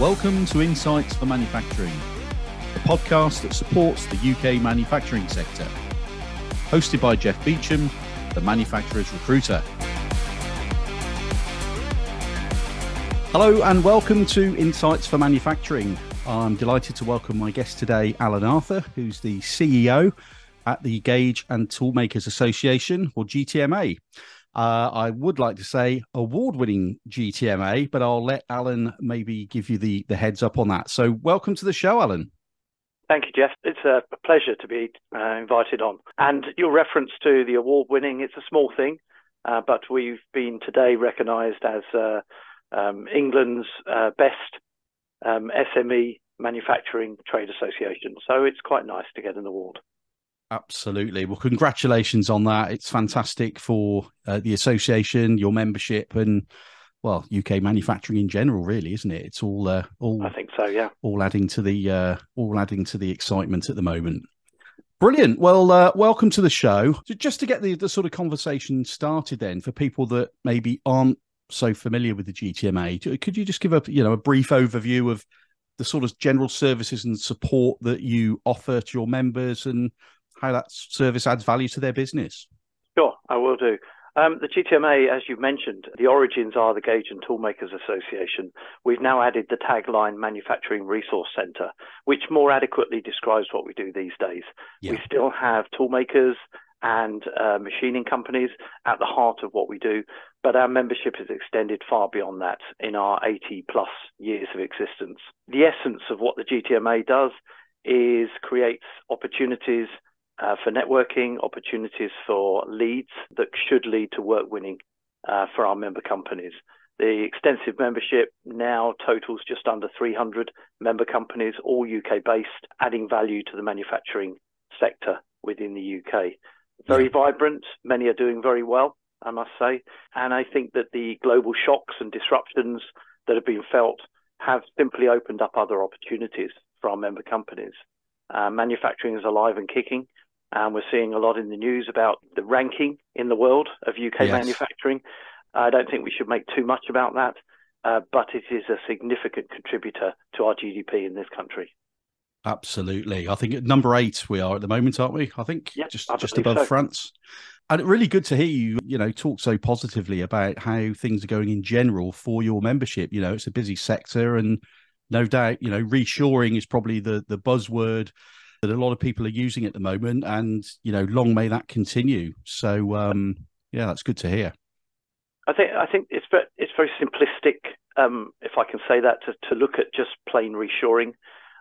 Welcome to Insights for Manufacturing, the podcast that supports the UK manufacturing sector. Hosted by Jeff Beecham, the manufacturer's recruiter. Hello and welcome to Insights for Manufacturing. I'm delighted to welcome my guest today, Alan Arthur, who's the CEO at the Gauge and Toolmakers Association, or GTMA. Uh, I would like to say award-winning GTMA, but I'll let Alan maybe give you the the heads up on that. So, welcome to the show, Alan. Thank you, Jeff. It's a pleasure to be uh, invited on. And your reference to the award-winning, it's a small thing, uh, but we've been today recognised as uh, um, England's uh, best um, SME manufacturing trade association. So it's quite nice to get an award. Absolutely. Well, congratulations on that. It's fantastic for uh, the association, your membership, and well, UK manufacturing in general, really, isn't it? It's all uh, all. I think so. Yeah. All adding to the uh, all adding to the excitement at the moment. Brilliant. Well, uh, welcome to the show. So Just to get the, the sort of conversation started, then, for people that maybe aren't so familiar with the GTMA, could you just give a you know a brief overview of the sort of general services and support that you offer to your members and how that service adds value to their business? Sure, I will do. Um, the GTMA, as you've mentioned, the origins are the Gauge and Toolmakers Association. We've now added the tagline Manufacturing Resource Centre, which more adequately describes what we do these days. Yeah. We still have toolmakers and uh, machining companies at the heart of what we do, but our membership has extended far beyond that in our 80 plus years of existence. The essence of what the GTMA does is creates opportunities uh, for networking, opportunities for leads that should lead to work winning uh, for our member companies. The extensive membership now totals just under 300 member companies, all UK based, adding value to the manufacturing sector within the UK. Very vibrant, many are doing very well, I must say. And I think that the global shocks and disruptions that have been felt have simply opened up other opportunities for our member companies. Uh, manufacturing is alive and kicking. And we're seeing a lot in the news about the ranking in the world of UK yes. manufacturing. I don't think we should make too much about that, uh, but it is a significant contributor to our GDP in this country. Absolutely. I think at number eight we are at the moment, aren't we? I think yep, just just above so. France. And really good to hear you, you know, talk so positively about how things are going in general for your membership. You know, it's a busy sector and no doubt, you know, reshoring is probably the the buzzword that a lot of people are using at the moment, and you know, long may that continue. So, um, yeah, that's good to hear. I think I think it's very, it's very simplistic, um, if I can say that, to, to look at just plain reshoring.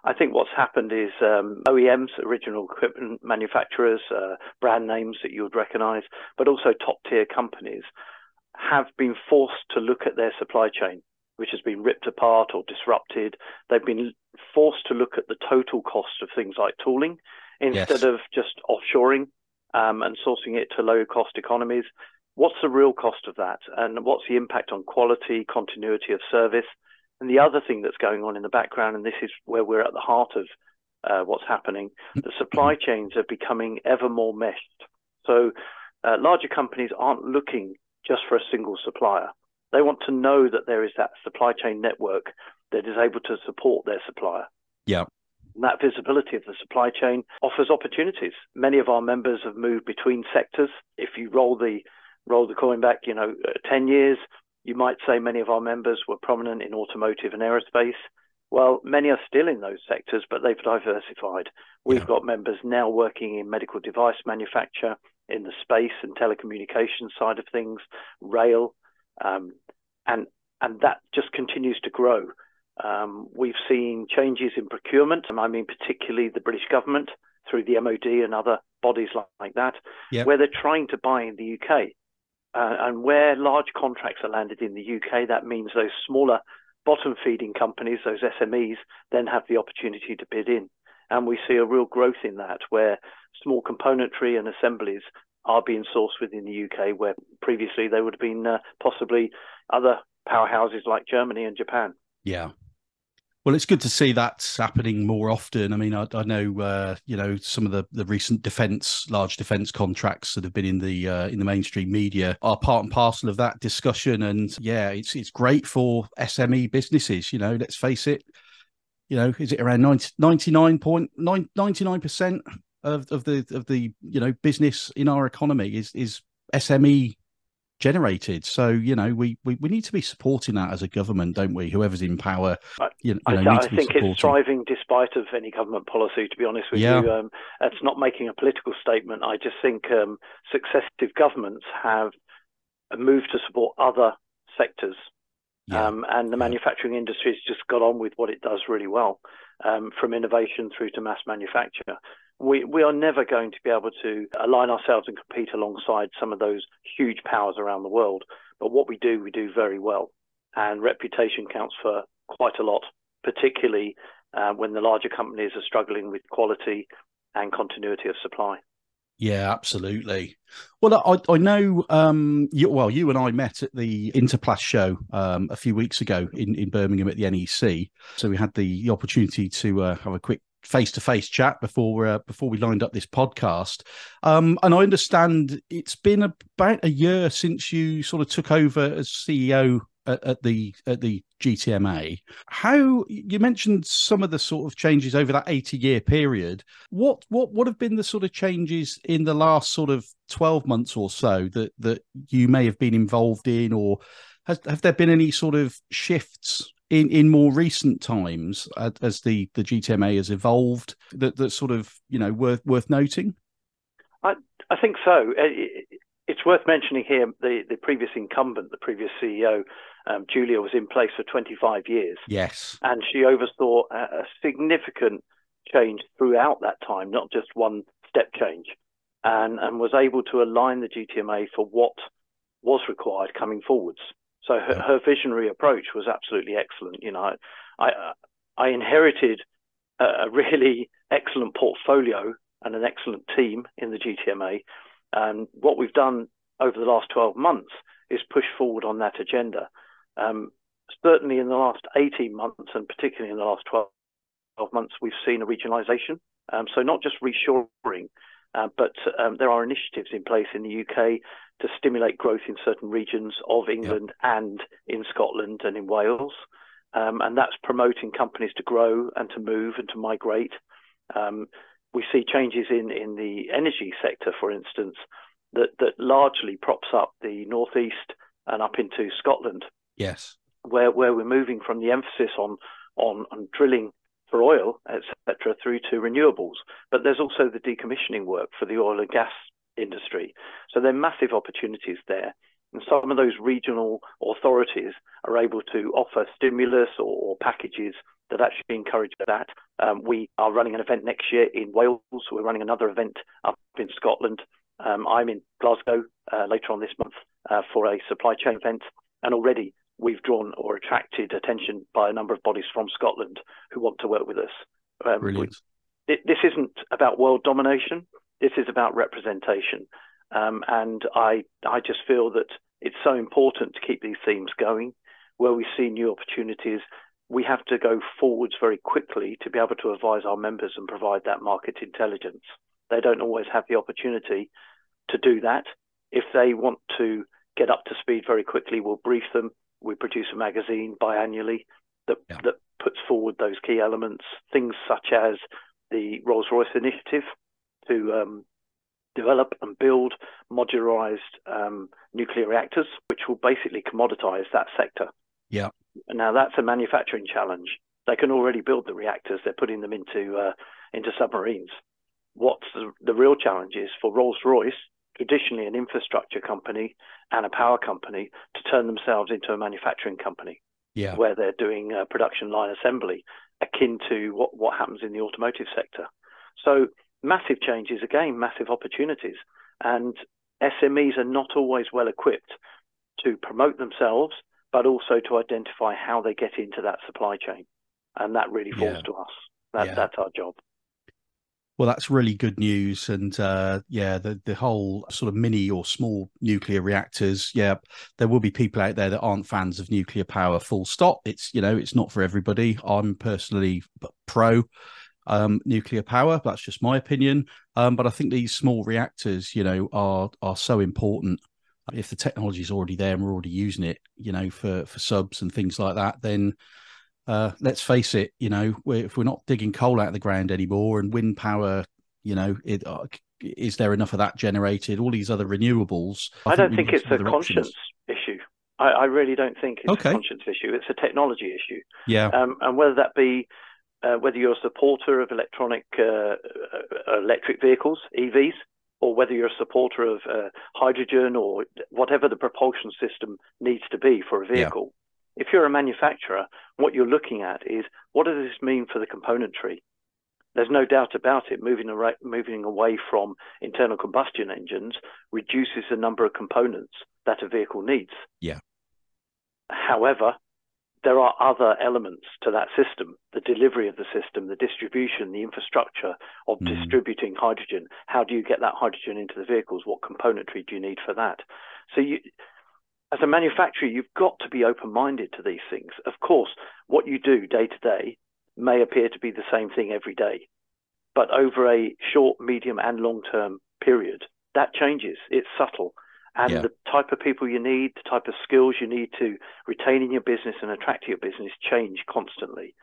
I think what's happened is um, OEMs, original equipment manufacturers, uh, brand names that you would recognise, but also top tier companies have been forced to look at their supply chain which has been ripped apart or disrupted. They've been forced to look at the total cost of things like tooling instead yes. of just offshoring um, and sourcing it to low cost economies. What's the real cost of that? And what's the impact on quality, continuity of service? And the other thing that's going on in the background, and this is where we're at the heart of uh, what's happening, the supply chains are becoming ever more meshed. So uh, larger companies aren't looking just for a single supplier. They want to know that there is that supply chain network that is able to support their supplier. Yeah. And that visibility of the supply chain offers opportunities. Many of our members have moved between sectors. If you roll the roll the coin back, you know, uh, 10 years, you might say many of our members were prominent in automotive and aerospace. Well, many are still in those sectors, but they've diversified. We've yeah. got members now working in medical device manufacture, in the space and telecommunications side of things, rail, um, and and that just continues to grow. Um, we've seen changes in procurement, and I mean particularly the British government through the MOD and other bodies like, like that, yep. where they're trying to buy in the UK. Uh, and where large contracts are landed in the UK, that means those smaller bottom feeding companies, those SMEs, then have the opportunity to bid in. And we see a real growth in that, where small componentry and assemblies are being sourced within the UK, where previously they would have been uh, possibly other powerhouses like Germany and Japan. Yeah. Well, it's good to see that's happening more often. I mean, I, I know uh, you know some of the, the recent defence, large defence contracts that have been in the uh, in the mainstream media are part and parcel of that discussion. And yeah, it's it's great for SME businesses. You know, let's face it. You know, is it around 99.99 percent of, of the of the you know business in our economy is is SME generated. So you know, we, we we need to be supporting that as a government, don't we? Whoever's in power, you, you know, I, I think it's thriving despite of any government policy. To be honest with yeah. you, um, that's not making a political statement. I just think um, successive governments have moved to support other sectors. Yeah. Um, and the yeah. manufacturing industry has just got on with what it does really well, um, from innovation through to mass manufacture we, we are never going to be able to align ourselves and compete alongside some of those huge powers around the world. But what we do, we do very well. And reputation counts for quite a lot, particularly uh, when the larger companies are struggling with quality and continuity of supply. Yeah, absolutely. Well, I, I know. Um, you, well, you and I met at the Interplas show um, a few weeks ago in, in Birmingham at the NEC. So we had the, the opportunity to uh, have a quick face to face chat before uh, before we lined up this podcast. Um, and I understand it's been about a year since you sort of took over as CEO at, at, the at the GTMA. How you mentioned some of the sort of changes over that eighty year period. What what what have been the sort of changes in the last sort of twelve months or so that that you may have been involved in, or has, have there been any sort of shifts in in more recent times as the the GTMA has evolved that that sort of you know worth worth noting? I I think so. It's worth mentioning here the the previous incumbent, the previous CEO, um, Julia, was in place for 25 years. Yes, and she oversaw a, a significant change throughout that time, not just one step change, and and was able to align the GTMA for what was required coming forwards. So her, her, visionary approach was absolutely excellent. You know, I I inherited a really excellent portfolio and an excellent team in the GTMA. And what we've done over the last 12 months is push forward on that agenda. Um, certainly in the last 18 months, and particularly in the last 12, 12 months, we've seen a regionalisation. Um, so not just reshoring, uh, but um, there are initiatives in place in the UK to stimulate growth in certain regions of England yep. and in Scotland and in Wales. Um, and that's promoting companies to grow and to move and to migrate. Um, we see changes in, in the energy sector, for instance, that, that largely props up the northeast and up into Scotland. Yes, where where we're moving from the emphasis on on, on drilling for oil, etc., through to renewables. But there's also the decommissioning work for the oil and gas industry. So there are massive opportunities there. And some of those regional authorities are able to offer stimulus or, or packages that actually encourage that. Um, we are running an event next year in Wales. We're running another event up in Scotland. Um, I'm in Glasgow uh, later on this month uh, for a supply chain event. And already we've drawn or attracted attention by a number of bodies from Scotland who want to work with us. Um, Brilliant. It, this isn't about world domination. This is about representation. Um, and I, I just feel that it's so important to keep these themes going. Where we see new opportunities, we have to go forwards very quickly to be able to advise our members and provide that market intelligence. They don't always have the opportunity to do that. If they want to get up to speed very quickly, we'll brief them. We produce a magazine biannually that, yeah. that puts forward those key elements, things such as the Rolls Royce initiative, to um, develop and build modularized um, nuclear reactors, which will basically commoditize that sector. Yeah. Now that's a manufacturing challenge. They can already build the reactors; they're putting them into uh, into submarines. What's the, the real challenge is for Rolls Royce, traditionally an infrastructure company and a power company, to turn themselves into a manufacturing company. Yeah. Where they're doing uh, production line assembly, akin to what, what happens in the automotive sector. So massive changes again, massive opportunities. And SMEs are not always well equipped to promote themselves, but also to identify how they get into that supply chain. And that really falls yeah. to us. That, yeah. That's our job. Well, that's really good news, and uh, yeah, the the whole sort of mini or small nuclear reactors. Yeah, there will be people out there that aren't fans of nuclear power. Full stop. It's you know it's not for everybody. I'm personally pro um, nuclear power. That's just my opinion. Um, but I think these small reactors, you know, are are so important. If the technology is already there and we're already using it, you know, for for subs and things like that, then uh, let's face it, you know, we're, if we're not digging coal out of the ground anymore and wind power, you know, it, uh, is there enough of that generated? All these other renewables. I, I don't think, it's a conscience issue. I, I, really don't think it's okay. a conscience issue. It's a technology issue. Yeah. Um, and whether that be uh, whether you're a supporter of electronic uh, uh electric vehicles, EVs, or whether you're a supporter of uh, hydrogen or whatever the propulsion system needs to be for a vehicle. Yeah if you're a manufacturer, what you're looking at is what does this mean for the componentry? There's no doubt about it. Moving, away, moving away from internal combustion engines reduces the number of components that a vehicle needs. Yeah. However, there are other elements to that system the delivery of the system, the distribution, the infrastructure of mm. distributing hydrogen. How do you get that hydrogen into the vehicles? What componentry do you need for that? So you, as a manufacturer, you've got to be open minded to these things. Of course, what you do day to day may appear to be the same thing every day, but over a short, medium, and long term period, that changes. It's subtle. And yeah. the type of people you need, the type of skills you need to retain in your business and attract to your business change constantly.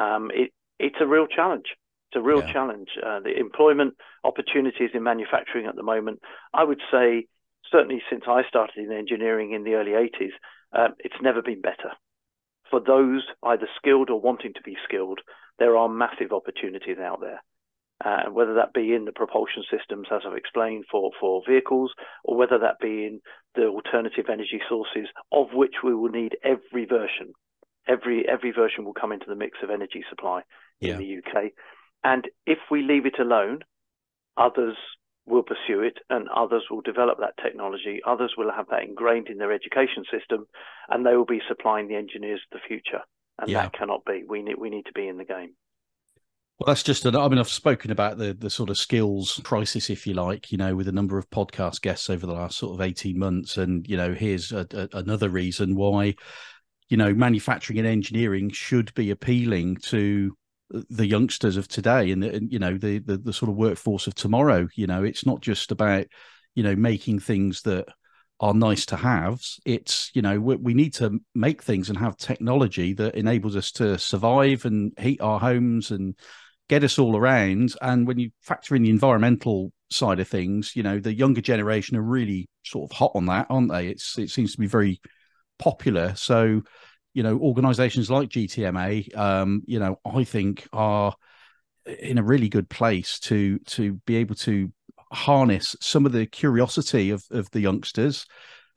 Um, it, it's a real challenge. It's a real yeah. challenge. Uh, the employment opportunities in manufacturing at the moment, I would say, certainly since I started in engineering in the early 80s, um, it's never been better. For those either skilled or wanting to be skilled, there are massive opportunities out there. Uh, whether that be in the propulsion systems, as I've explained, for, for vehicles, or whether that be in the alternative energy sources, of which we will need every version. Every every version will come into the mix of energy supply in the UK. And if we leave it alone, others will pursue it and others will develop that technology. Others will have that ingrained in their education system and they will be supplying the engineers of the future. And yeah. that cannot be. We need, we need to be in the game. Well, that's just, an, I mean, I've spoken about the, the sort of skills crisis, if you like, you know, with a number of podcast guests over the last sort of 18 months. And, you know, here's a, a, another reason why, you know, manufacturing and engineering should be appealing to the youngsters of today and, and you know the, the, the sort of workforce of tomorrow you know it's not just about you know making things that are nice to haves. It's you know we, we, need to make things and have technology that enables us to survive and heat our homes and get us all around. And when you factor in the environmental side of things you know the younger generation are really sort of hot on that aren't they? It's it seems to be very popular. So you know, organizations like GTMA, um, you know, I think are in a really good place to to be able to harness some of the curiosity of of the youngsters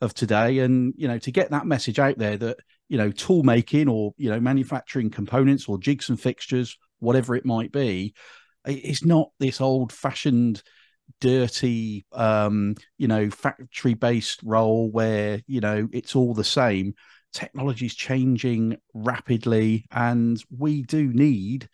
of today and you know to get that message out there that you know tool making or you know manufacturing components or jigs and fixtures whatever it might be it's not this old fashioned dirty um you know factory based role where you know it's all the same technology is changing rapidly, and we do need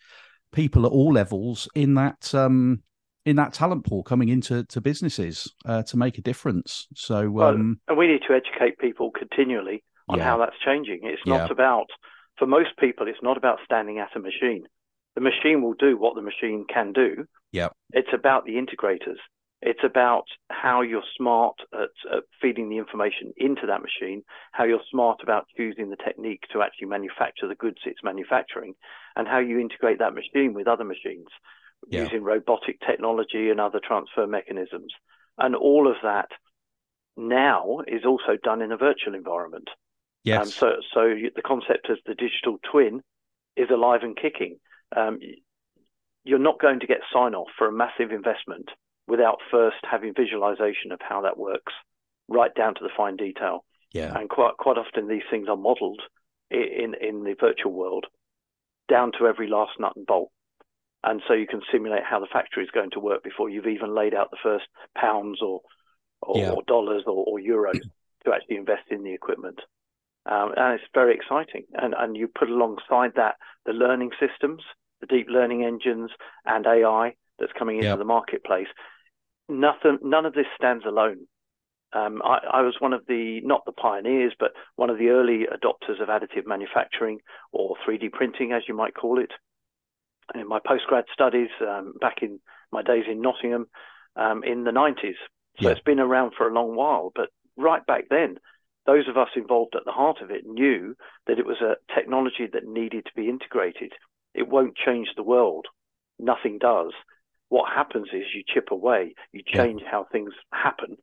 people at all levels in that um, in that talent pool coming into to businesses uh, to make a difference. So, well, um, and we need to educate people continually on yeah. how that's changing. It's not yeah. about for most people, it's not about standing at a machine. The machine will do what the machine can do. Yeah, it's about the integrators. It's about how you're smart at, at, feeding the information into that machine, how you're smart about choosing the technique to actually manufacture the goods it's manufacturing, and how you integrate that machine with other machines yeah. using robotic technology and other transfer mechanisms. And all of that now is also done in a virtual environment. Yes. Um, so, so the concept of the digital twin is alive and kicking. Um, you're not going to get sign off for a massive investment without first having visualization of how that works right down to the fine detail. Yeah. And quite quite often these things are modeled in in the virtual world down to every last nut and bolt. And so you can simulate how the factory is going to work before you've even laid out the first pounds or or, yeah. or dollars or, or euros to actually invest in the equipment. Um, and it's very exciting. And and you put alongside that the learning systems, the deep learning engines, and AI that's coming into yep. the marketplace. Nothing, none of this stands alone. Um, I, I, was one of the, not the pioneers, but one of the early adopters of additive manufacturing or 3D printing, as you might call it. In my postgrad studies, um, back in my days in Nottingham, um, in the 90s. So yeah. it's been around for a long while. But right back then, those of us involved at the heart of it knew that it was a technology that needed to be integrated. It won't change the world. Nothing does. What happens is you chip away, you change yeah. how things happen,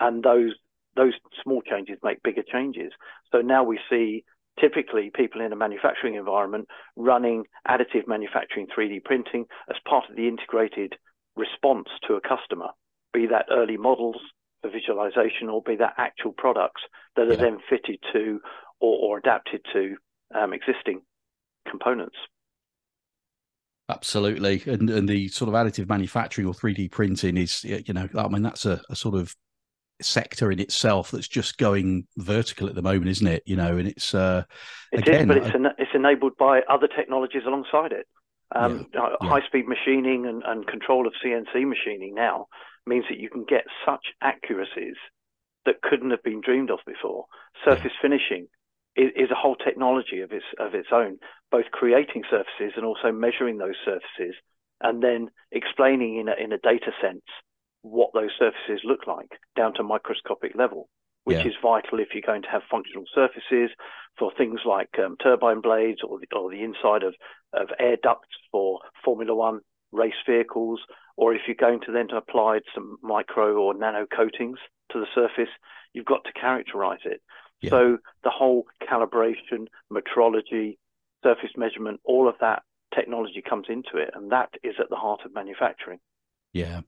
and those those small changes make bigger changes. So now we see typically people in a manufacturing environment running additive manufacturing 3D printing as part of the integrated response to a customer, be that early models for visualization or be that actual products that are yeah. then fitted to or, or adapted to um, existing components. Absolutely, and and the sort of additive manufacturing or three D printing is, you know, I mean that's a, a, sort of sector in itself that's just going vertical at the moment, isn't it? You know, and it's uh, it again, is, but it's, en- it's enabled by other technologies alongside it. Um, yeah, yeah. High speed machining and, and control of CNC machining now means that you can get such accuracies that couldn't have been dreamed of before. Surface yeah. finishing is, is, a whole technology of its of its own, both creating surfaces and also measuring those surfaces, and then explaining in a, in a data sense what those surfaces look like down to microscopic level, which yeah. is vital if you're going to have functional surfaces for things like um, turbine blades or the, or the inside of, of air ducts for Formula One race vehicles or if you're going to then to apply some micro or nano coatings to the surface, you've got to characterize it. Yeah. So the whole calibration, metrology, surface measurement, all of that technology comes into it, and that is at the heart of manufacturing. Yeah,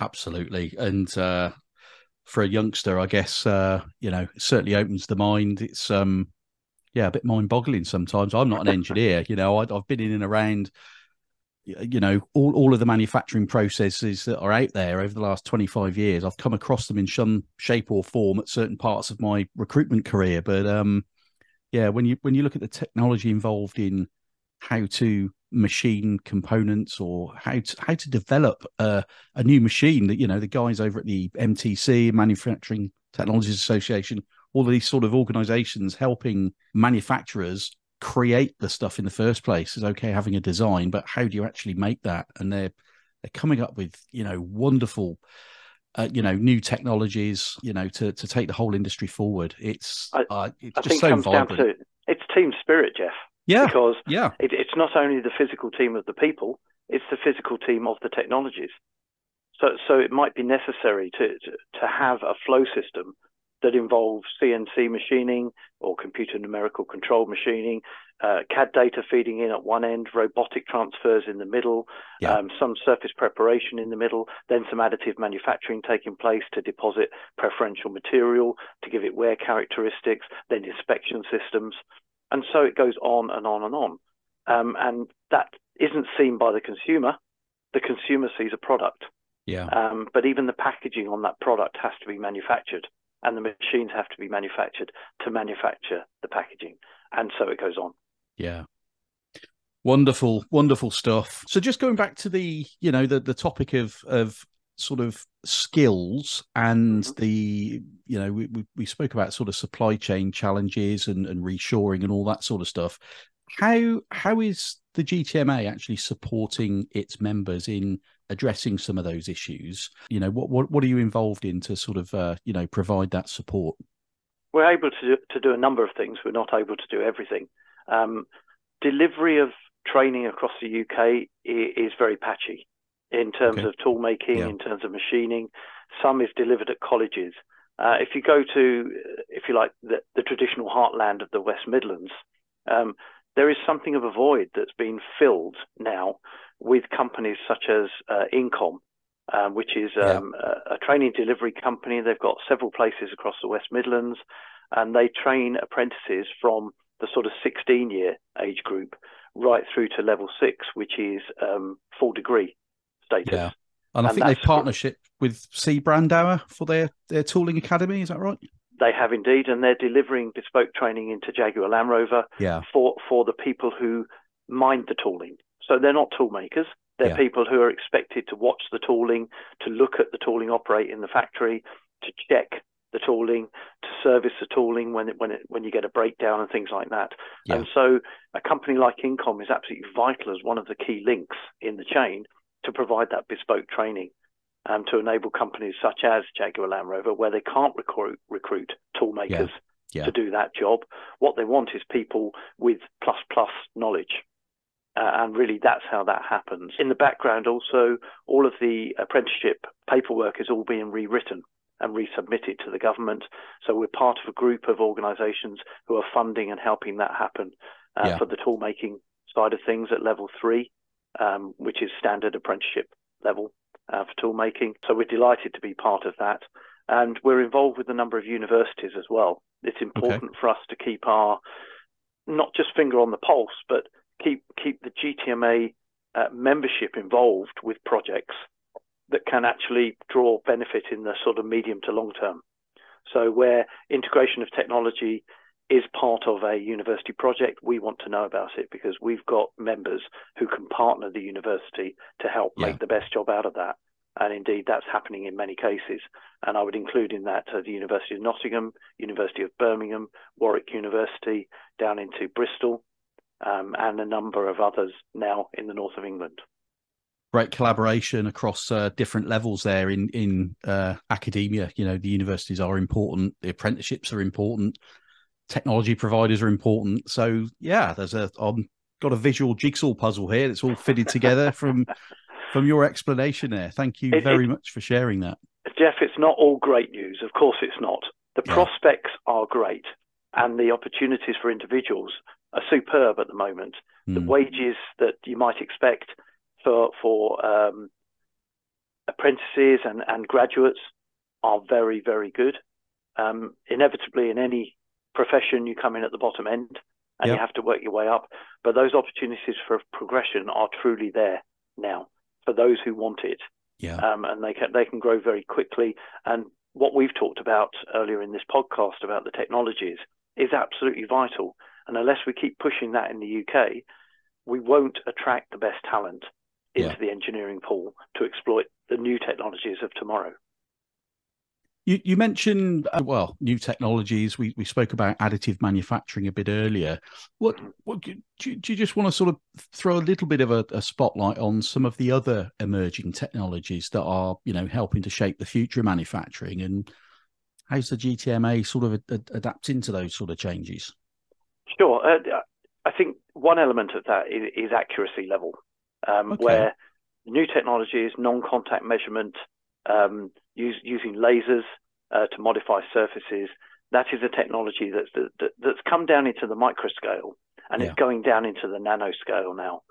absolutely. And uh, for a youngster, I guess uh, you know, it certainly opens the mind. It's um, yeah, a bit mind-boggling sometimes. I'm not an engineer, you know. I, I've been in and around you know all, all of the manufacturing processes that are out there over the last 25 years i've come across them in some shape or form at certain parts of my recruitment career. But um yeah when you when you look at the technology involved in how to machine components or how to how to develop a, a new machine that you know the guys over at the mtc manufacturing technologies association all these sort of organizations helping manufacturers create the stuff in the first place is okay having a design but how do you actually make that? And they're they're coming up with you know wonderful uh, you know new technologies you know to to take the whole industry forward. It's I, uh, it's I just so it vibrant. To, it's team spirit jeff. Yeah because yeah. it, it's not only the physical team of the people it's the physical team of the technologies. So so it might be necessary to to, to have a flow system that involves CNC machining or computer numerical control machining, uh, CAD data feeding in at one end, robotic transfers in the middle, yeah. um, some surface preparation in the middle, then some additive manufacturing taking place to deposit preferential material to give it wear characteristics, then inspection systems. And so it goes on and on and on. Um, and that isn't seen by the consumer. The consumer sees a product. Yeah. Um, but even the packaging on that product has to be manufactured and the machines have to be manufactured to manufacture the packaging. And so it goes on. Yeah. Wonderful, wonderful stuff. So just going back to the, you know, the the topic of of sort of skills and mm-hmm. the you know we, we, we spoke about sort of supply chain challenges and, and reshoring and all that sort of stuff how how is the gtma actually supporting its members in addressing some of those issues? You know what what, what are you involved in to sort of uh, you know provide that support? We're able to do, to do a number of things. We're not able to do everything. Um, delivery of training across the uk is very patchy in terms okay. of tool making yeah. in terms of machining. Some is delivered at colleges. Uh, if you go to if you like the, the traditional heartland of the west midlands um, there is something of a void that's been filled now with companies such as uh, In-Comm, um, which is um, yeah. a, a, training delivery company. They've got several places across the West Midlands, and they train apprentices from the sort of 16 year age group right through to level six, which is um, full degree status. Yeah. And I and think they partnership with C Brandauer for their, their tooling academy. Is that right? They have indeed, and they're delivering bespoke training into Jaguar Land Rover yeah. for, for the people who mind the tooling. So they're not tool makers. They're yeah. people who are expected to watch the tooling, to look at the tooling operate in the factory, to check the tooling, to service the tooling when it, when it, when you get a breakdown and things like that. Yeah. And so a company like In-Comm is absolutely vital as one of the key links in the chain to provide that bespoke training um, to enable companies such as Jaguar Land Rover, where they can't recruit recruit tool makers yeah. Yeah. to do that job. What they want is people with plus plus knowledge. Uh, and really, that's how that happens. In the background, also, all of the apprenticeship paperwork is all being rewritten and resubmitted to the government. So we're part of a group of organisations who are funding and helping that happen uh, yeah. for the toolmaking side of things at level three, um, which is standard apprenticeship level uh, for tool making. So we're delighted to be part of that. And we're involved with a number of universities as well. It's important okay. for us to keep our not just finger on the pulse, but keep keep the GTMA uh, membership involved with projects that can actually draw benefit in the sort of medium to long term. So where integration of technology is part of a university project, we want to know about it because we've got members who can partner the university to help yeah. make the best job out of that. And indeed, that's happening in many cases. And I would include in that uh, the University of Nottingham, University of Birmingham, Warwick University, down into Bristol, um, and a number of others now in the north of England. Great collaboration across uh, different levels there in in uh, academia. You know, the universities are important, the apprenticeships are important, technology providers are important. So yeah, there's a I've got a visual jigsaw puzzle here that's all fitted together from from your explanation there. Thank you it, very it, much for sharing that. Jeff, it's not all great news. Of course, it's not. The yeah. prospects are great, and the opportunities for individuals are superb at the moment. Mm. The hmm. wages that you might expect for for um, apprentices and, and graduates are very very good. Um, inevitably, in any profession, you come in at the bottom end and yep. you have to work your way up. But those opportunities for progression are truly there now for those who want it. Yeah. Um, and they can they can grow very quickly. And what we've talked about earlier in this podcast about the technologies is absolutely vital. And unless we keep pushing that in the UK, we won't attract the best talent into yeah. the engineering pool to exploit the new technologies of tomorrow. You, you mentioned uh, well new technologies. We we spoke about additive manufacturing a bit earlier. What what do you, do you just want to sort of throw a little bit of a, a, spotlight on some of the other emerging technologies that are you know helping to shape the future of manufacturing and how's the GTMA sort of adapt into those sort of changes? Sure. Uh, I think one element of that is, is accuracy level, um, okay. where new technologies, non-contact measurement, um, use, using lasers uh, to modify surfaces. That is a technology that's that, that's come down into the microscale and yeah. it's going down into the nanoscale now.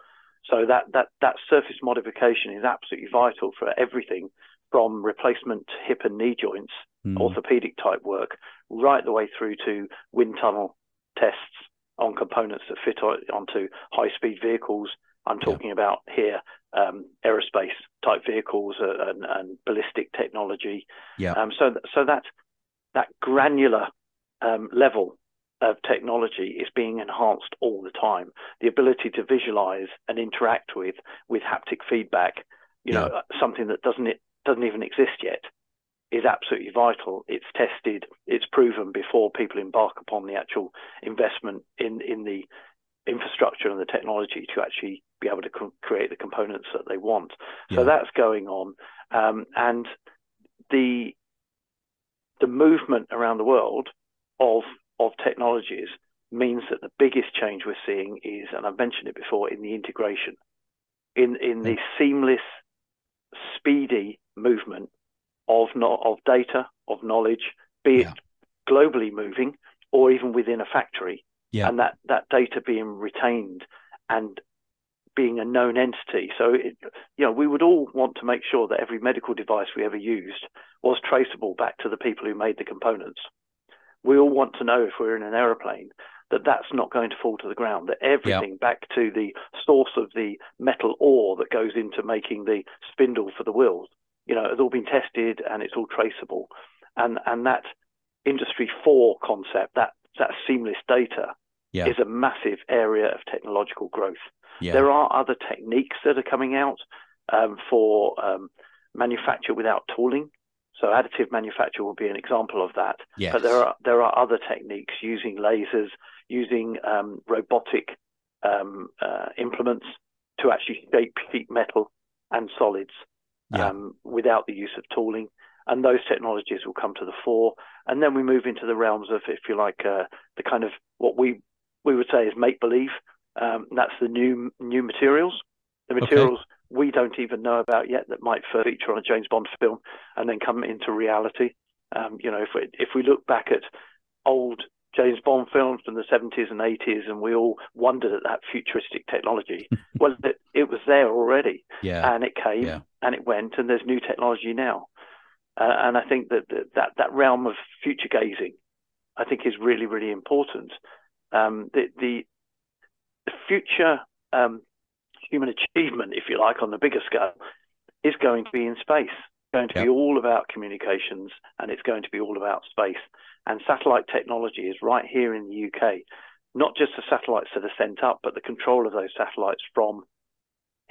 So that that that surface modification is absolutely vital for everything from replacement hip and knee joints, mm. orthopedic type work, right the way through to wind tunnel tests on components that fit onto high speed vehicles. I'm talking yeah. about here um, aerospace type vehicles uh, and, and, ballistic technology. Yeah. Um, so so that that granular um, level of technology is being enhanced all the time. The ability to visualize and interact with with haptic feedback, you yeah. know, uh, something that doesn't it doesn't even exist yet, is absolutely vital. It's tested, it's proven before people embark upon the actual investment in in the infrastructure and the technology to actually be able to co- create the components that they want. Yeah. So that's going on, um, and the the movement around the world of of technologies means that the biggest change we're seeing is, and I've mentioned it before, in the integration, in in the seamless, speedy movement of no, of data, of knowledge, be yeah. it globally moving or even within a factory yeah. and that, that data being retained and being a known entity. So, it, you know, we would all want to make sure that every medical device we ever used was traceable back to the people who made the components. We all want to know if we're in an aeroplane that that's not going to fall to the ground, that everything back to the source of the metal ore that goes into making the spindle for the wheels, you know, has all been tested and it's all traceable. And, and that industry four concept, that that seamless data yeah. is a massive area of technological growth. Yeah. There are other techniques that are coming out um, for um, manufacture without tooling. So additive manufacture will be an example of that. Yes. But there are there are other techniques using lasers, using um, robotic um, uh, implements to actually shape sheet metal and solids yeah. um, without the use of tooling. And those technologies will come to the fore. And then we move into the realms of, if you like, uh, the kind of what we we would say is make believe. Um, that's the new new materials, the materials okay. we don't even know about yet that might feature on a James Bond film and then come into reality. Um, you know, if we if we look back at old James Bond films from the 70s and 80s, and we all wondered at that futuristic technology. well, it, it, was there already, yeah. and it came yeah. and it went, and there's new technology now. Uh, and I think that, that that realm of future gazing, I think, is really really important. Um, the, the, the future um, human achievement, if you like, on the bigger scale, is going to be in space. It's going to yep. be all about communications, and it's going to be all about space. And satellite technology is right here in the UK, not just the satellites that are sent up, but the control of those satellites from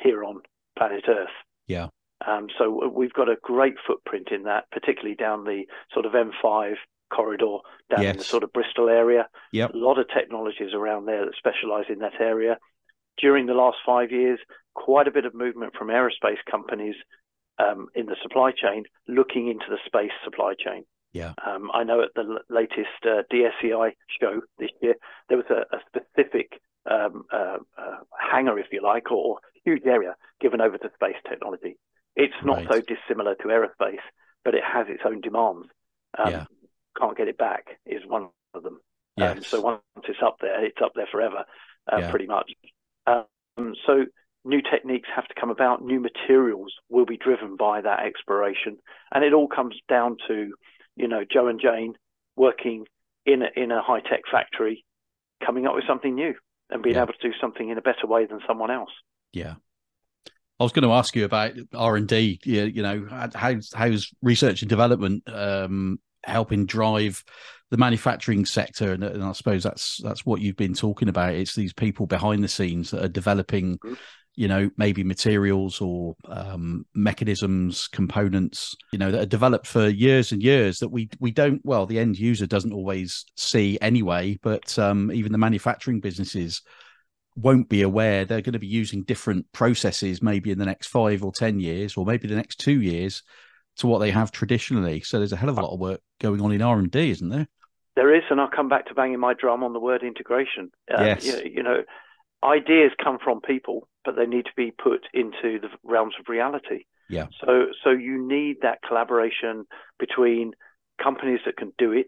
here on planet Earth. Yeah. Um, so we've got a great footprint in that, particularly down the sort of M5 corridor down yes. in the sort of Bristol area. Yep. A lot of technologies around there that specialize in that area. During the last five years, quite a bit of movement from aerospace companies um, in the supply chain looking into the space supply chain. Yeah. Um, I know at the latest uh, DSEI show this year, there was a, a specific um, uh, uh, hangar, if you like, or huge area given over to space technology. It's not right. so dissimilar to aerospace, but it has its own demands. Um, yeah. Can't get it back is one of them. Um, so once it's up there, it's up there forever, uh, yeah. pretty much. Um, so new techniques have to come about. New materials will be driven by that exploration, and it all comes down to you know, Joe and Jane working in a, in a high tech factory, coming up with something new and being yeah. able to do something in a better way than someone else. Yeah. I was going to ask you about R and D. You know, how how's research and development um, helping drive the manufacturing sector? And, and, I suppose that's that's what you've been talking about. It's these people behind the scenes that are developing mm-hmm you know maybe materials or um, mechanisms components you know that are developed for years and years that we we don't well the end user doesn't always see anyway but um, even the manufacturing businesses won't be aware they're going to be using different processes maybe in the next five or ten years or maybe the next two years to what they have traditionally so there's a hell of a lot of work going on in r&d isn't there there is and i'll come back to banging my drum on the word integration uh, yes. you, you know ideas come from people but they need to be put into the realms of reality. Yeah. So so you need that collaboration between companies that can do it,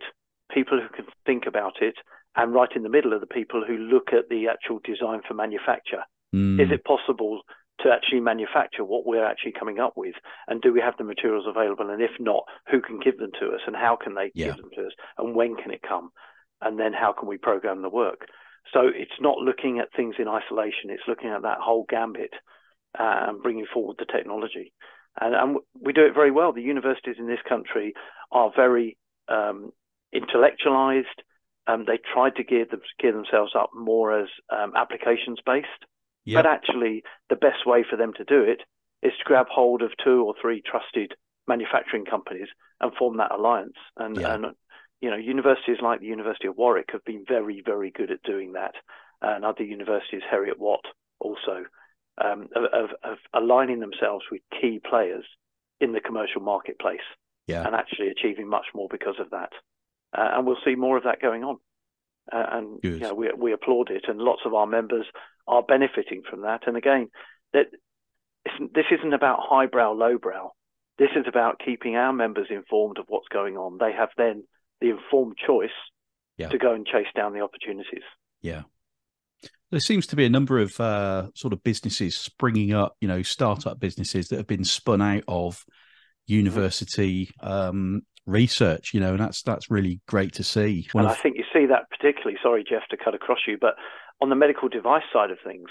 people who can think about it, and right in the middle are the people who look at the actual design for manufacture. Mm. Is it possible to actually manufacture what we're actually coming up with? And do we have the materials available? And if not, who can give them to us? And how can they yeah. give them to us? And when can it come? And then how can we program the work? So it's not looking at things in isolation. It's looking at that whole gambit uh, and bringing forward the technology. And, and, we do it very well. The universities in this country are very um, intellectualized. Um, they tried to gear, them, gear, themselves up more as um, applications based. Yep. But actually, the best way for them to do it is to grab hold of two or three trusted manufacturing companies and form that alliance. And, yeah. and you know, universities like the University of Warwick have been very, very good at doing that, and other universities, Heriot Watt, also, um, of, of, aligning themselves with key players in the commercial marketplace, yeah. and actually achieving much more because of that. Uh, and we'll see more of that going on. Uh, and you know, we we applaud it, and lots of our members are benefiting from that. And again, that this isn't about highbrow, lowbrow. This is about keeping our members informed of what's going on. They have then the informed choice yeah. to go and chase down the opportunities. Yeah. There seems to be a number of uh, sort of businesses springing up, you know, startup businesses that have been spun out of university um, research, you know, and that's that's really great to see. One and of... I think you see that particularly. Sorry, Jeff, to cut across you, but on the medical device side of things,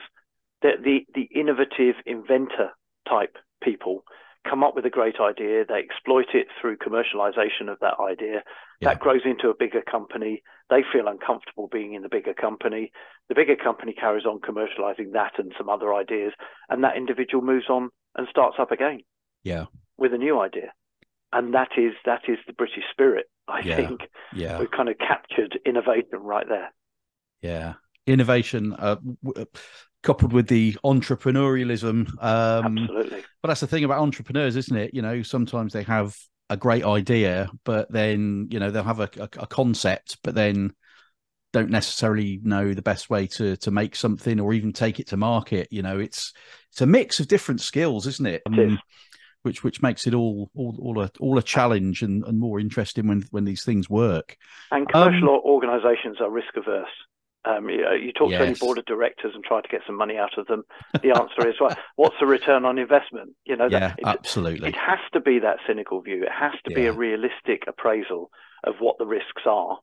the the, the innovative inventor type people come up with a great idea, they exploit it through commercialization of that idea. Yeah. That grows into a bigger company. They feel uncomfortable being in the bigger company. The bigger company carries on commercializing that and some other ideas, and that individual moves on and starts up again. Yeah. With a new idea. And that is that is the British spirit, I yeah. think. Yeah. We've kind of captured innovation right there. Yeah. Innovation uh, w- coupled with the entrepreneurialism. Um, Absolutely. But that's the thing about entrepreneurs, isn't it? You know, sometimes they have a great idea, but then you know they'll have a, a, a concept, but then don't necessarily know the best way to to make something or even take it to market. You know, it's it's a mix of different skills, isn't it? Um, which which makes it all all all a all a challenge and, and more interesting when when these things work. And commercial um, organisations are risk averse. Um, you, you, talk yes. to any board of directors and try to get some money out of them. The answer is, well, what's the return on investment? You know, yeah, it, absolutely. It has to be that cynical view. It has to yeah. be a realistic appraisal of what the risks are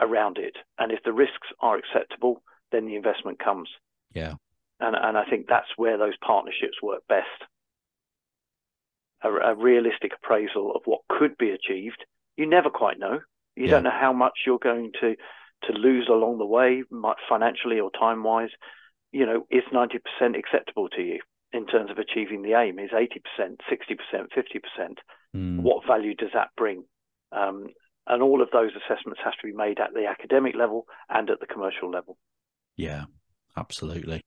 around it. And if the risks are acceptable, then the investment comes. Yeah. And, and I think that's where those partnerships work best. A, a realistic appraisal of what could be achieved. You never quite know. You yeah. don't know how much you're going to to lose along the way, financially or time wise, you know, is 90% acceptable to you in terms of achieving the aim? Is 80%, 60%, 50%? Mm. What value does that bring? Um, and all of those assessments have to be made at the academic level and at the commercial level. Yeah, absolutely.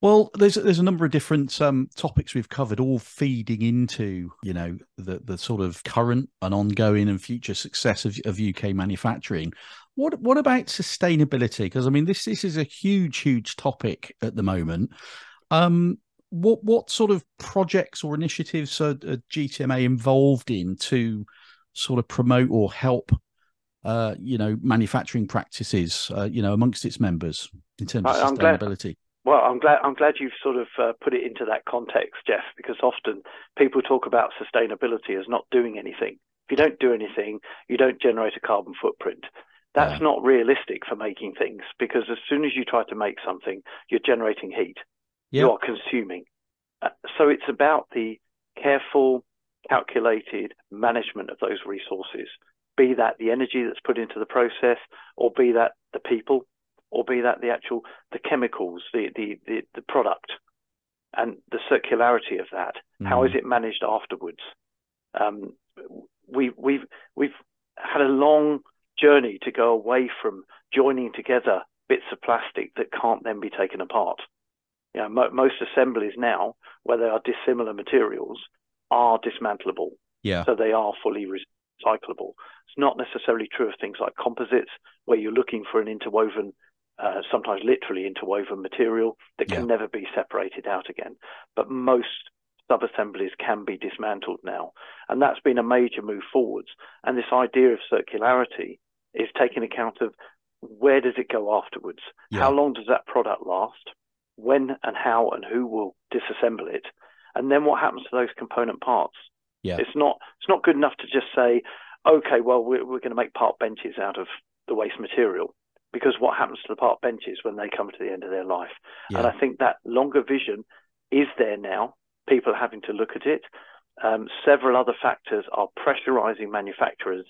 Well, there's there's a number of different um, topics we've covered, all feeding into you know the the sort of current and ongoing and future success of, of UK manufacturing. What what about sustainability? Because I mean, this this is a huge huge topic at the moment. Um, what what sort of projects or initiatives are, are GTMA involved in to sort of promote or help uh, you know manufacturing practices uh, you know amongst its members in terms of sustainability? Well, I'm glad I'm glad you've sort of uh, put it into that context, Jeff, because often people talk about sustainability as not doing anything. If you don't do anything, you don't generate a carbon footprint. That's yeah. not realistic for making things because as soon as you try to make something, you're generating heat. You are consuming. Uh, so it's about the careful, calculated management of those resources, be that the energy that's put into the process or be that the people or be that the actual the chemicals, the the the, the product, and the circularity of that. Mm. How is it managed afterwards? Um, we we've we've had a long journey to go away from joining together bits of plastic that can't then be taken apart. You know, mo- most assemblies now, where they are dissimilar materials, are dismantleable. Yeah. So they are fully recyclable. It's not necessarily true of things like composites, where you're looking for an interwoven, uh, sometimes literally interwoven material that can yeah. never be separated out again. But most sub-assemblies can be dismantled now. And that's been a major move forwards. And this idea of circularity is taking account of where does it go afterwards? Yeah. How long does that product last? When and how and who will disassemble it? And then what happens to those component parts? Yeah. It's not it's not good enough to just say, okay, well we're, we're going to make park benches out of the waste material because what happens to the park benches when they come to the end of their life? Yeah. And I think that longer vision is there now. People are having to look at it. Um, several other factors are pressurizing manufacturers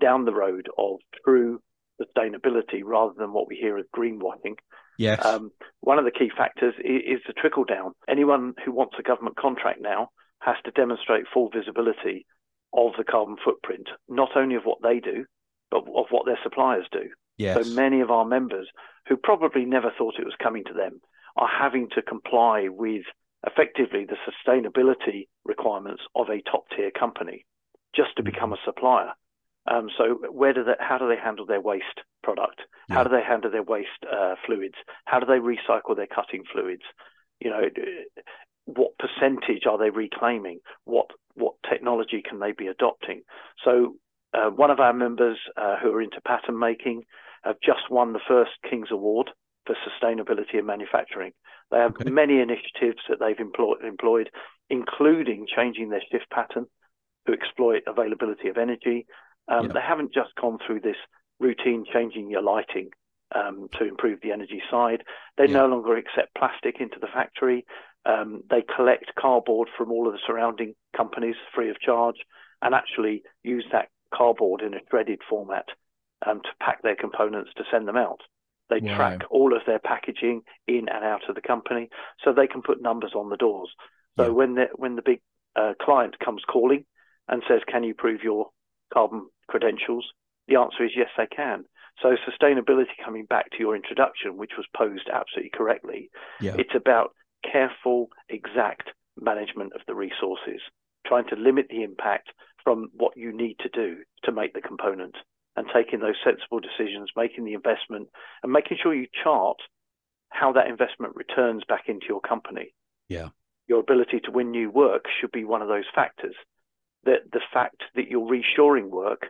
down the road of true sustainability rather than what we hear as greenwashing. Yes. Um, one of the key factors is, is the trickle down. Anyone who wants a government contract now has to demonstrate full visibility of the carbon footprint, not only of what they do, but of what their suppliers do. Yes. So many of our members who probably never thought it was coming to them are having to comply with effectively the sustainability requirements of a top tier company just to become a supplier. Um, so where do they, how do they handle their waste product? Yeah. How do they handle their waste uh, fluids? How do they recycle their cutting fluids? You know, what percentage are they reclaiming? What what technology can they be adopting? So uh, one of our members uh, who are into pattern making have just won the first King's Award for sustainability in manufacturing. They have okay. many initiatives that they've employed, employed, including changing their shift pattern to exploit availability of energy, um, yeah. They haven't just gone through this routine changing your lighting um, to improve the energy side. They yeah. no longer accept plastic into the factory. Um, they collect cardboard from all of the surrounding companies free of charge and actually use that cardboard in a shredded format um, to pack their components to send them out. They wow. track all of their packaging in and out of the company so they can put numbers on the doors. So yeah. when the when the big uh, client comes calling and says, "Can you prove your carbon credentials?" The answer is yes, they can. So sustainability, coming back to your introduction, which was posed absolutely correctly, yeah. it's about careful, exact management of the resources, trying to limit the impact from what you need to do to make the component and taking those sensible decisions, making the investment and making sure you chart how that investment returns back into your company. Yeah. Your ability to win new work should be one of those factors. That the fact that you're reshoring work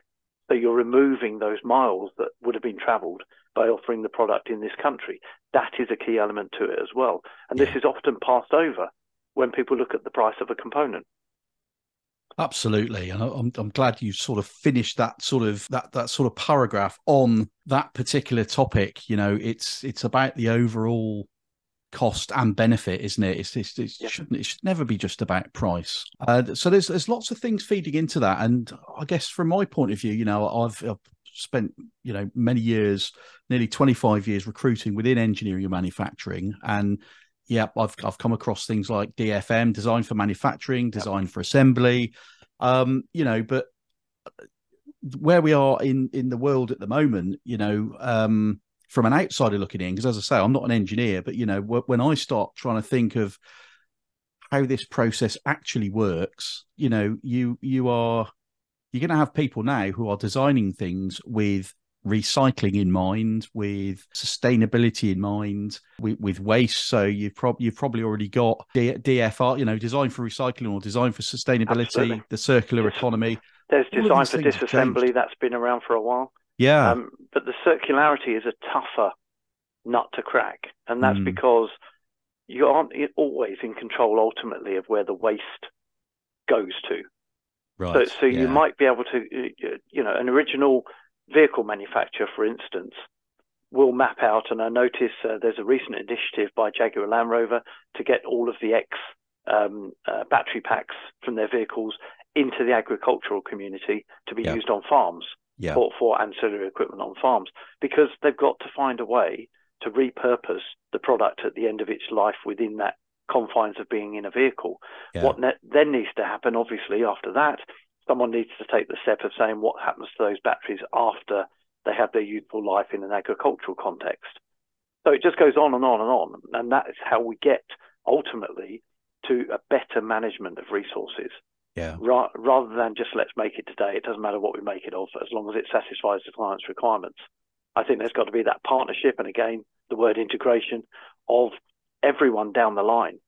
so you're removing those miles that would have been traveled by offering the product in this country. That is a key element to it as well. And yeah. this is often passed over when people look at the price of a component. Absolutely, and I'm I'm glad you sort of finished that sort of that that sort of paragraph on that particular topic. You know, it's it's about the overall cost and benefit, isn't it? It's, it's, it yeah. shouldn't it should never be just about price. Uh, so there's there's lots of things feeding into that, and I guess from my point of view, you know, I've, I've spent you know many years, nearly 25 years recruiting within engineering and manufacturing, and yeah, I've I've come across things like DFM, design for manufacturing, design for assembly, um, you know, but where we are in in the world at the moment, you know. Um, from an outsider looking in, because as I say, I'm not an engineer, but you know, when I start trying to think of how this process actually works, you know, you you are you're going to have people now who are designing things with recycling in mind, with sustainability in mind, with, with waste. So you've, prob- you've probably already got D- DFR, you know, design for recycling or design for sustainability, Absolutely. the circular economy. There's design for disassembly that's been around for a while. Yeah. Um, but the circularity is a tougher nut to crack. And that's mm. because you aren't always in control ultimately of where the waste goes to. Right. So, so yeah. you might be able to, you know, an original vehicle manufacturer, for instance, will map out. And I notice uh, there's a recent initiative by Jaguar Land Rover to get all of the X um, uh, battery packs from their vehicles into the agricultural community to be used on farms yeah. for, for ancillary equipment on farms because they've got to find a way to repurpose the product at the end of its life within that confines of being in a vehicle. Yeah. What ne- then needs to happen, obviously, after that, someone needs to take the step of saying what happens to those batteries after they have their useful life in an agricultural context. So it just goes on and on and on. And that is how we get ultimately to a better management of resources. Yeah. Ra- rather than just let's make it today, it doesn't matter what we make it of as long as it satisfies the client's requirements. I think there's got to be that partnership, and again, the word integration of everyone down the line,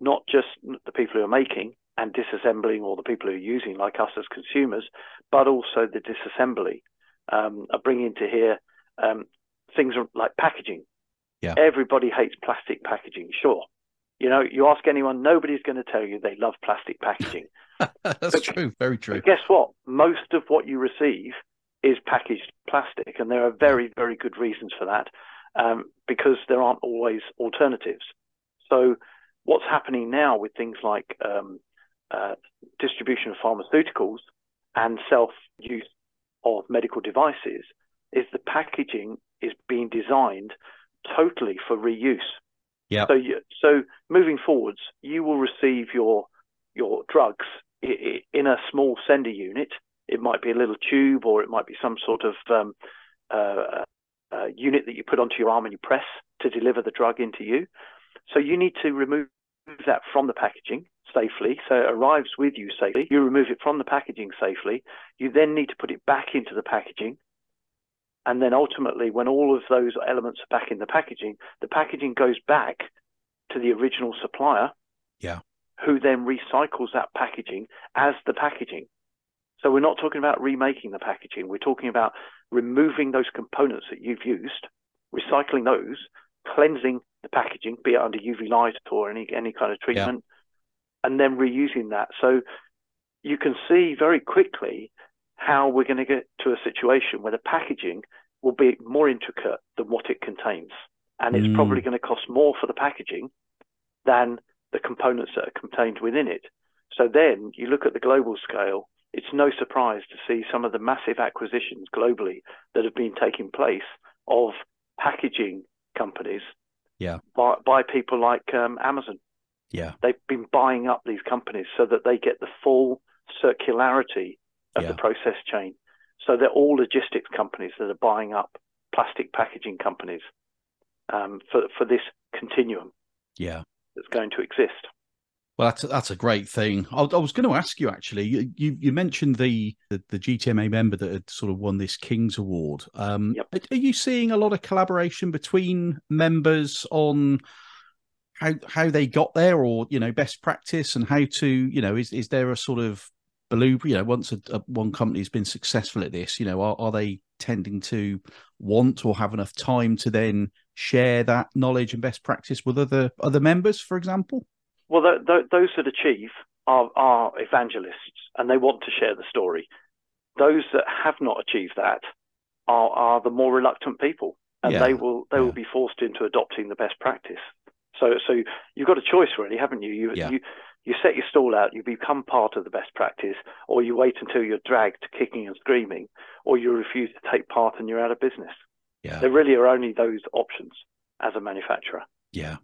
not just the people who are making and disassembling or the people who are using, like us as consumers, but also the disassembly. Um, are bringing to here um, things like packaging. Yeah. Everybody hates plastic packaging, sure. You know, you ask anyone, nobody's going to tell you they love plastic packaging. That's but, true, very true. guess what? Most of what you receive is packaged plastic, and there are very, very good reasons for that um, because there aren't always alternatives. So, what's happening now with things like um, uh, distribution of pharmaceuticals and self use of medical devices is the packaging is being designed totally for reuse. Yeah. So, you, so moving forwards, you will receive your your drugs in a small sender unit. It might be a little tube, or it might be some sort of um, uh, uh, unit that you put onto your arm and you press to deliver the drug into you. So you need to remove that from the packaging safely. So it arrives with you safely. You remove it from the packaging safely. You then need to put it back into the packaging. And then ultimately, when all of those elements are back in the packaging, the packaging goes back to the original supplier. Yeah who then recycles that packaging as the packaging. So we're not talking about remaking the packaging. We're talking about removing those components that you've used, recycling those, cleansing the packaging, be it under UV light or any any kind of treatment. And then reusing that. So you can see very quickly how we're going to get to a situation where the packaging will be more intricate than what it contains, and it's mm. probably going to cost more for the packaging than the components that are contained within it. So then you look at the global scale, it's no surprise to see some of the massive acquisitions globally that have been taking place of packaging companies yeah. by, by people like um, Amazon. Yeah. They've been buying up these companies so that they get the full circularity of yeah. the process chain. So they're all logistics companies that are buying up plastic packaging companies um, for, for this continuum. Yeah. That's going to exist. Well, that's that's a great thing. I, I was going to ask you actually. You you, you mentioned the, the, the GTMA member that had sort of won this King's Award. Um, yep. Are you seeing a lot of collaboration between members on how how they got there, or you know, best practice, and how to you know, is is there a sort of blue? You know, once a, a, one company's been successful at this, you know, are, are they tending to want or have enough time to then share that knowledge and best practice with other other members, for example? Well, th- th- those that achieve are, are evangelists and they want to share the story. Those that have not achieved that are, are the more reluctant people, and yeah. they will they yeah. will be forced into adopting the best practice. So so you've got a choice, really, haven't you? You yeah. you you set your stall out, you become part of the best practice, or you wait until you're dragged kicking and screaming, or you refuse to take part and you're out of business. Yeah. There really are only those options as a manufacturer. Yeah.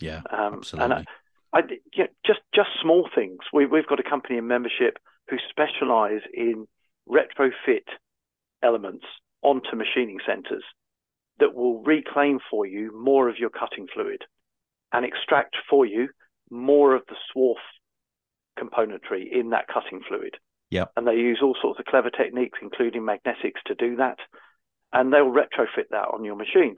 Yeah. Um, absolutely. And I, you know, just just small things. We, we've got a company in membership who specialise in retrofit elements onto machining centres that will reclaim for you more of your cutting fluid and extract for you more of the swarf componentry in that cutting fluid. Yeah. And they use all sorts of clever techniques, including magnetics, to do that. And they'll retrofit that on your machine.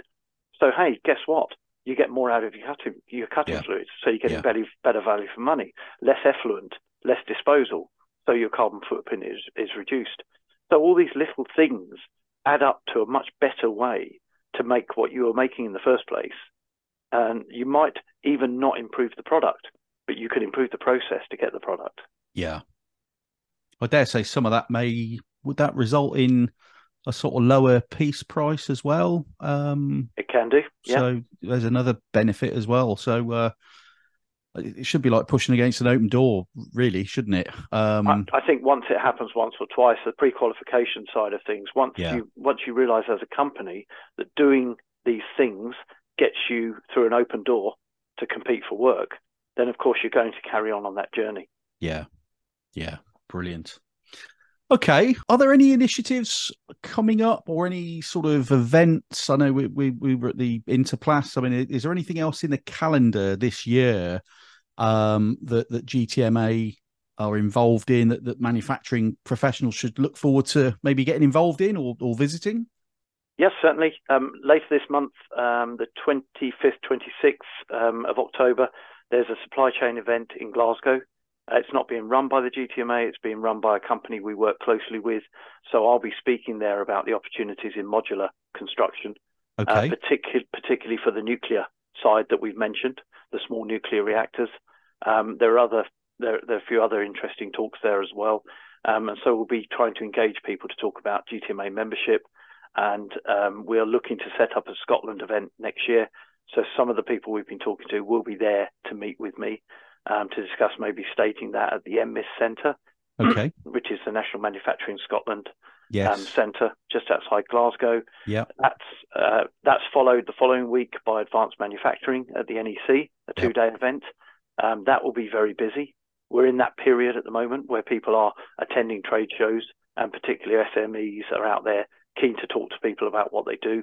So hey, guess what? you get more out of your cutting your cutting yeah. fluids, so you're getting yeah. better better value for money, less effluent, less disposal, so your carbon footprint is is reduced. So all these little things add up to a much better way to make what you were making in the first place, and you might even not improve the product, but you can improve the process to get the product. Yeah, I dare say some of that may would that result in a sort of lower piece price as well. Um, it can do. Yeah. So there's another benefit as well. So uh, it should be like pushing against an open door, really, shouldn't it? Um, I, I, think once it happens once or twice, the pre-qualification side of things. Once yeah. you once you realise as a company that doing these things gets you through an open door to compete for work, then of course you're going to carry on on that journey. Yeah, yeah, brilliant. Okay. Are there any initiatives coming up or any sort of events? I know we, we, we were at the Interplas. I mean, is there anything else in the calendar this year um, that, that GTMA are involved in that, that manufacturing professionals should look forward to maybe getting involved in or, or visiting? Yes, certainly. Um, later this month, um, the 25th, 26th um, of October, there's a supply chain event in Glasgow uh, it's not being run by the GTMA, it's being run by a company we work closely with. So I'll be speaking there about the opportunities in modular construction, uh, okay. uh, particu- particularly for the nuclear side that we've mentioned, the small nuclear reactors. Um, there are other there, there, are a few other interesting talks there as well. Um, and so we'll be trying to engage people to talk about GTMA membership. And um, we're looking to set up a Scotland event next year. So some of the people we've been talking to will be there to meet with me um, to discuss maybe stating that at the NMIS Centre, okay, which is the National Manufacturing Scotland yes. um, Centre just outside Glasgow. Yeah, that's uh, that's followed the following week by Advanced Manufacturing at the NEC, a two-day yep. event. Um, that will be very busy. We're in that period at the moment where people are attending trade shows, and particularly SMEs are out there keen to talk to people about what they do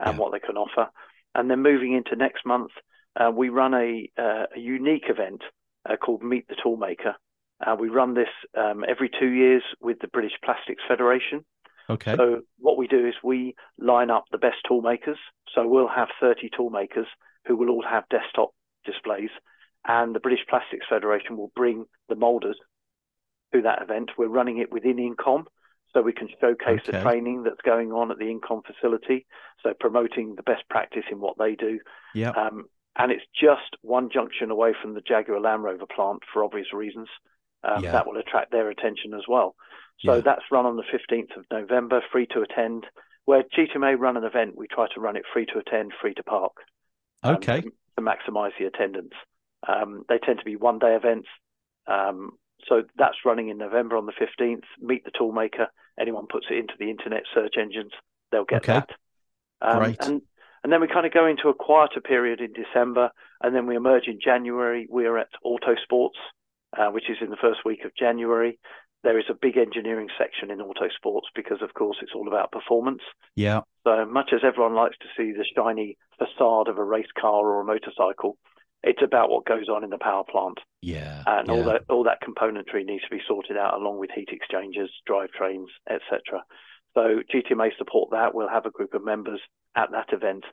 and yeah. what they can offer. And then moving into next month, uh, we run a, uh, a unique event uh, called Meet the Toolmaker. Uh, we run this um, every two years with the British Plastics Federation. Okay. So what we do is we line up the best toolmakers. So we'll have 30 toolmakers who will all have desktop displays, and the British Plastics Federation will bring the moulders to that event. We're running it within In-Comm, so we can showcase okay. the training that's going on at the In-Comm facility. So promoting the best practice in what they do. Yeah. Um, and it's just one junction away from the Jaguar Land Rover plant for obvious reasons. Um, yeah. That will attract their attention as well. So yeah. that's run on the 15th of November, free to attend. Where GTMA run an event, we try to run it free to attend, free to park. Um, okay. Um, to, to maximise the attendance. Um, they tend to be one day events. Um, so that's running in November on the 15th. Meet the Toolmaker. Anyone puts it into the internet search engines, they'll get okay. that. Um, Great. And, and then we kind of go into a quieter period in December, and then we emerge in January. We're at Autosports, uh, which is in the first week of January. There is a big engineering section in Autosports because, of course, it's all about performance. Yeah. So much as everyone likes to see the shiny facade of a race car or a motorcycle, it's about what goes on in the power plant. Yeah. And yeah. all that all that componentry needs to be sorted out along with heat exchangers, drivetrains, etc. So GTMA support that. We'll have a group of members at that event,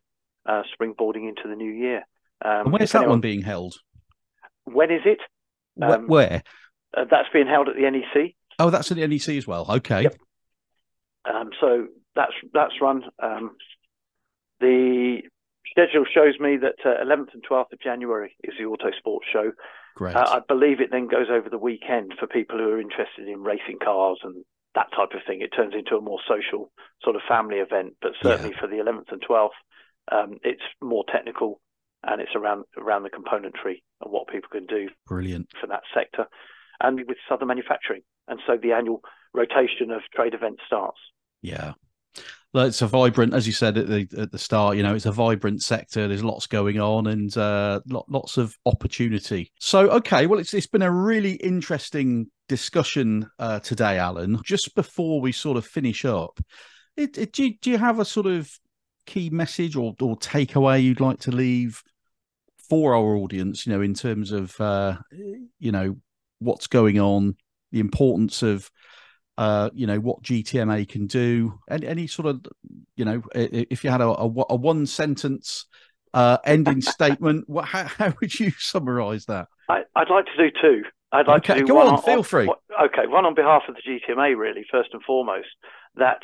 uh, springboarding into the new year. Um, and where's that anyone, one being held? When is it? Um, Where? Uh, that's being held at the NEC. Oh, that's at the NEC as well. Okay. Yep. Um, so that's that's run. Um, the schedule shows me that uh, 11th and 12th of January is the Auto Sports Show. Great. Uh, I believe it then goes over the weekend for people who are interested in racing cars and that type of thing. It turns into a more social sort of family event, but certainly yeah. for the 11th and 12th, um, it's more technical and it's around around the componentry and what people can do. Brilliant for that sector, and with Southern Manufacturing, and so the annual rotation of trade events starts. Yeah, it's a vibrant, as you said at the at the start. You know, it's a vibrant sector. There's lots going on and uh, lots of opportunity. So, okay, well, it's it's been a really interesting discussion uh, today, Alan. Just before we sort of finish up, it, it, do you, do you have a sort of key message or or takeaway you'd like to leave for our audience? You know, in terms of uh, you know what's going on, the importance of uh, you know what GTMA can do, and any sort of, you know, if you had a, a, a one sentence uh, ending statement, what, how, how, would you summarise that? I, would like to do two. I'd like okay, to do go one on, on, feel free. Okay, one on behalf of the GTMA, really, first and foremost, that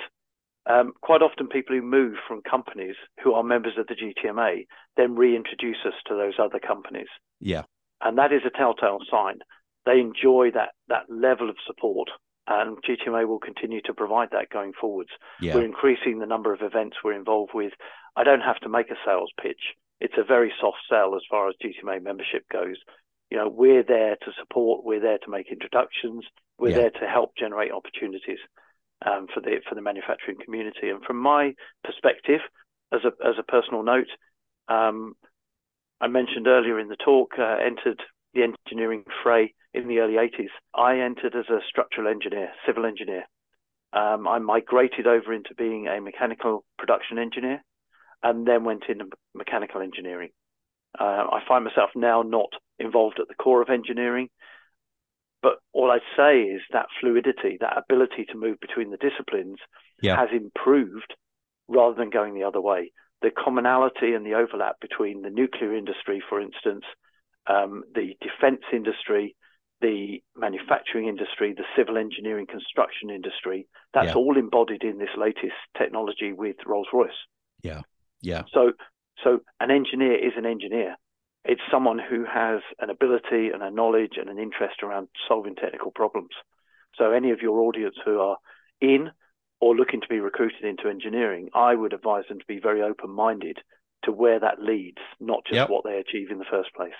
um, quite often people who move from companies who are members of the GTMA then reintroduce us to those other companies. Yeah. And that is a telltale sign. They enjoy that that level of support and GTMA will continue to provide that going forwards. Yeah. We're increasing the number of events we're involved with. I don't have to make a sales pitch. It's a very soft sell as far as GTMA membership goes. You know, we're there to support. We're there to make introductions. We're yeah. there to help generate opportunities um, for the for the manufacturing community. And from my perspective, as a as a personal note, um, I mentioned earlier in the talk, uh, entered the engineering fray in the early 80s. I entered as a structural engineer, civil engineer. Um, I migrated over into being a mechanical production engineer and then went into mechanical engineering. Uh, I find myself now not involved at the core of engineering, but all I'd say is that fluidity, that ability to move between the disciplines yeah. has improved rather than going the other way. The commonality and the overlap between the nuclear industry, for instance, um, the defense industry, the manufacturing industry, the civil engineering construction industry. That's yeah. all embodied in this latest technology with Rolls Royce. Yeah, yeah. So, so an engineer is an engineer. It's someone who has an ability and a knowledge and an interest around solving technical problems. So, any of your audience who are in or looking to be recruited into engineering, I would advise them to be very open minded to where that leads, not just yep. what they achieve in the first place.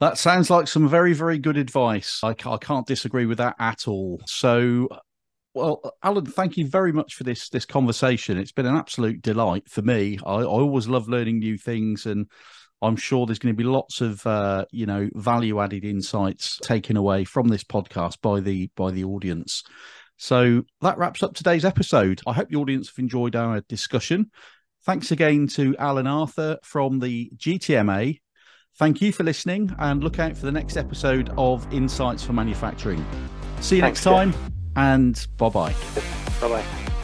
That sounds like some very, very good advice. I, I can't disagree with that at all. So, well, Alan, thank you very much for this this conversation. It's been an absolute delight for me. I, I always love learning new things, and I'm sure there's going to be lots of uh, you know value added insights taken away from this podcast by the by the audience. So that wraps up today's episode. I hope the audience have enjoyed our discussion. Thanks again to Alan Arthur from the GTMA Thank you for listening and look out for the next episode of Insights for Manufacturing. See you Thanks, next time and bye bye. Bye bye.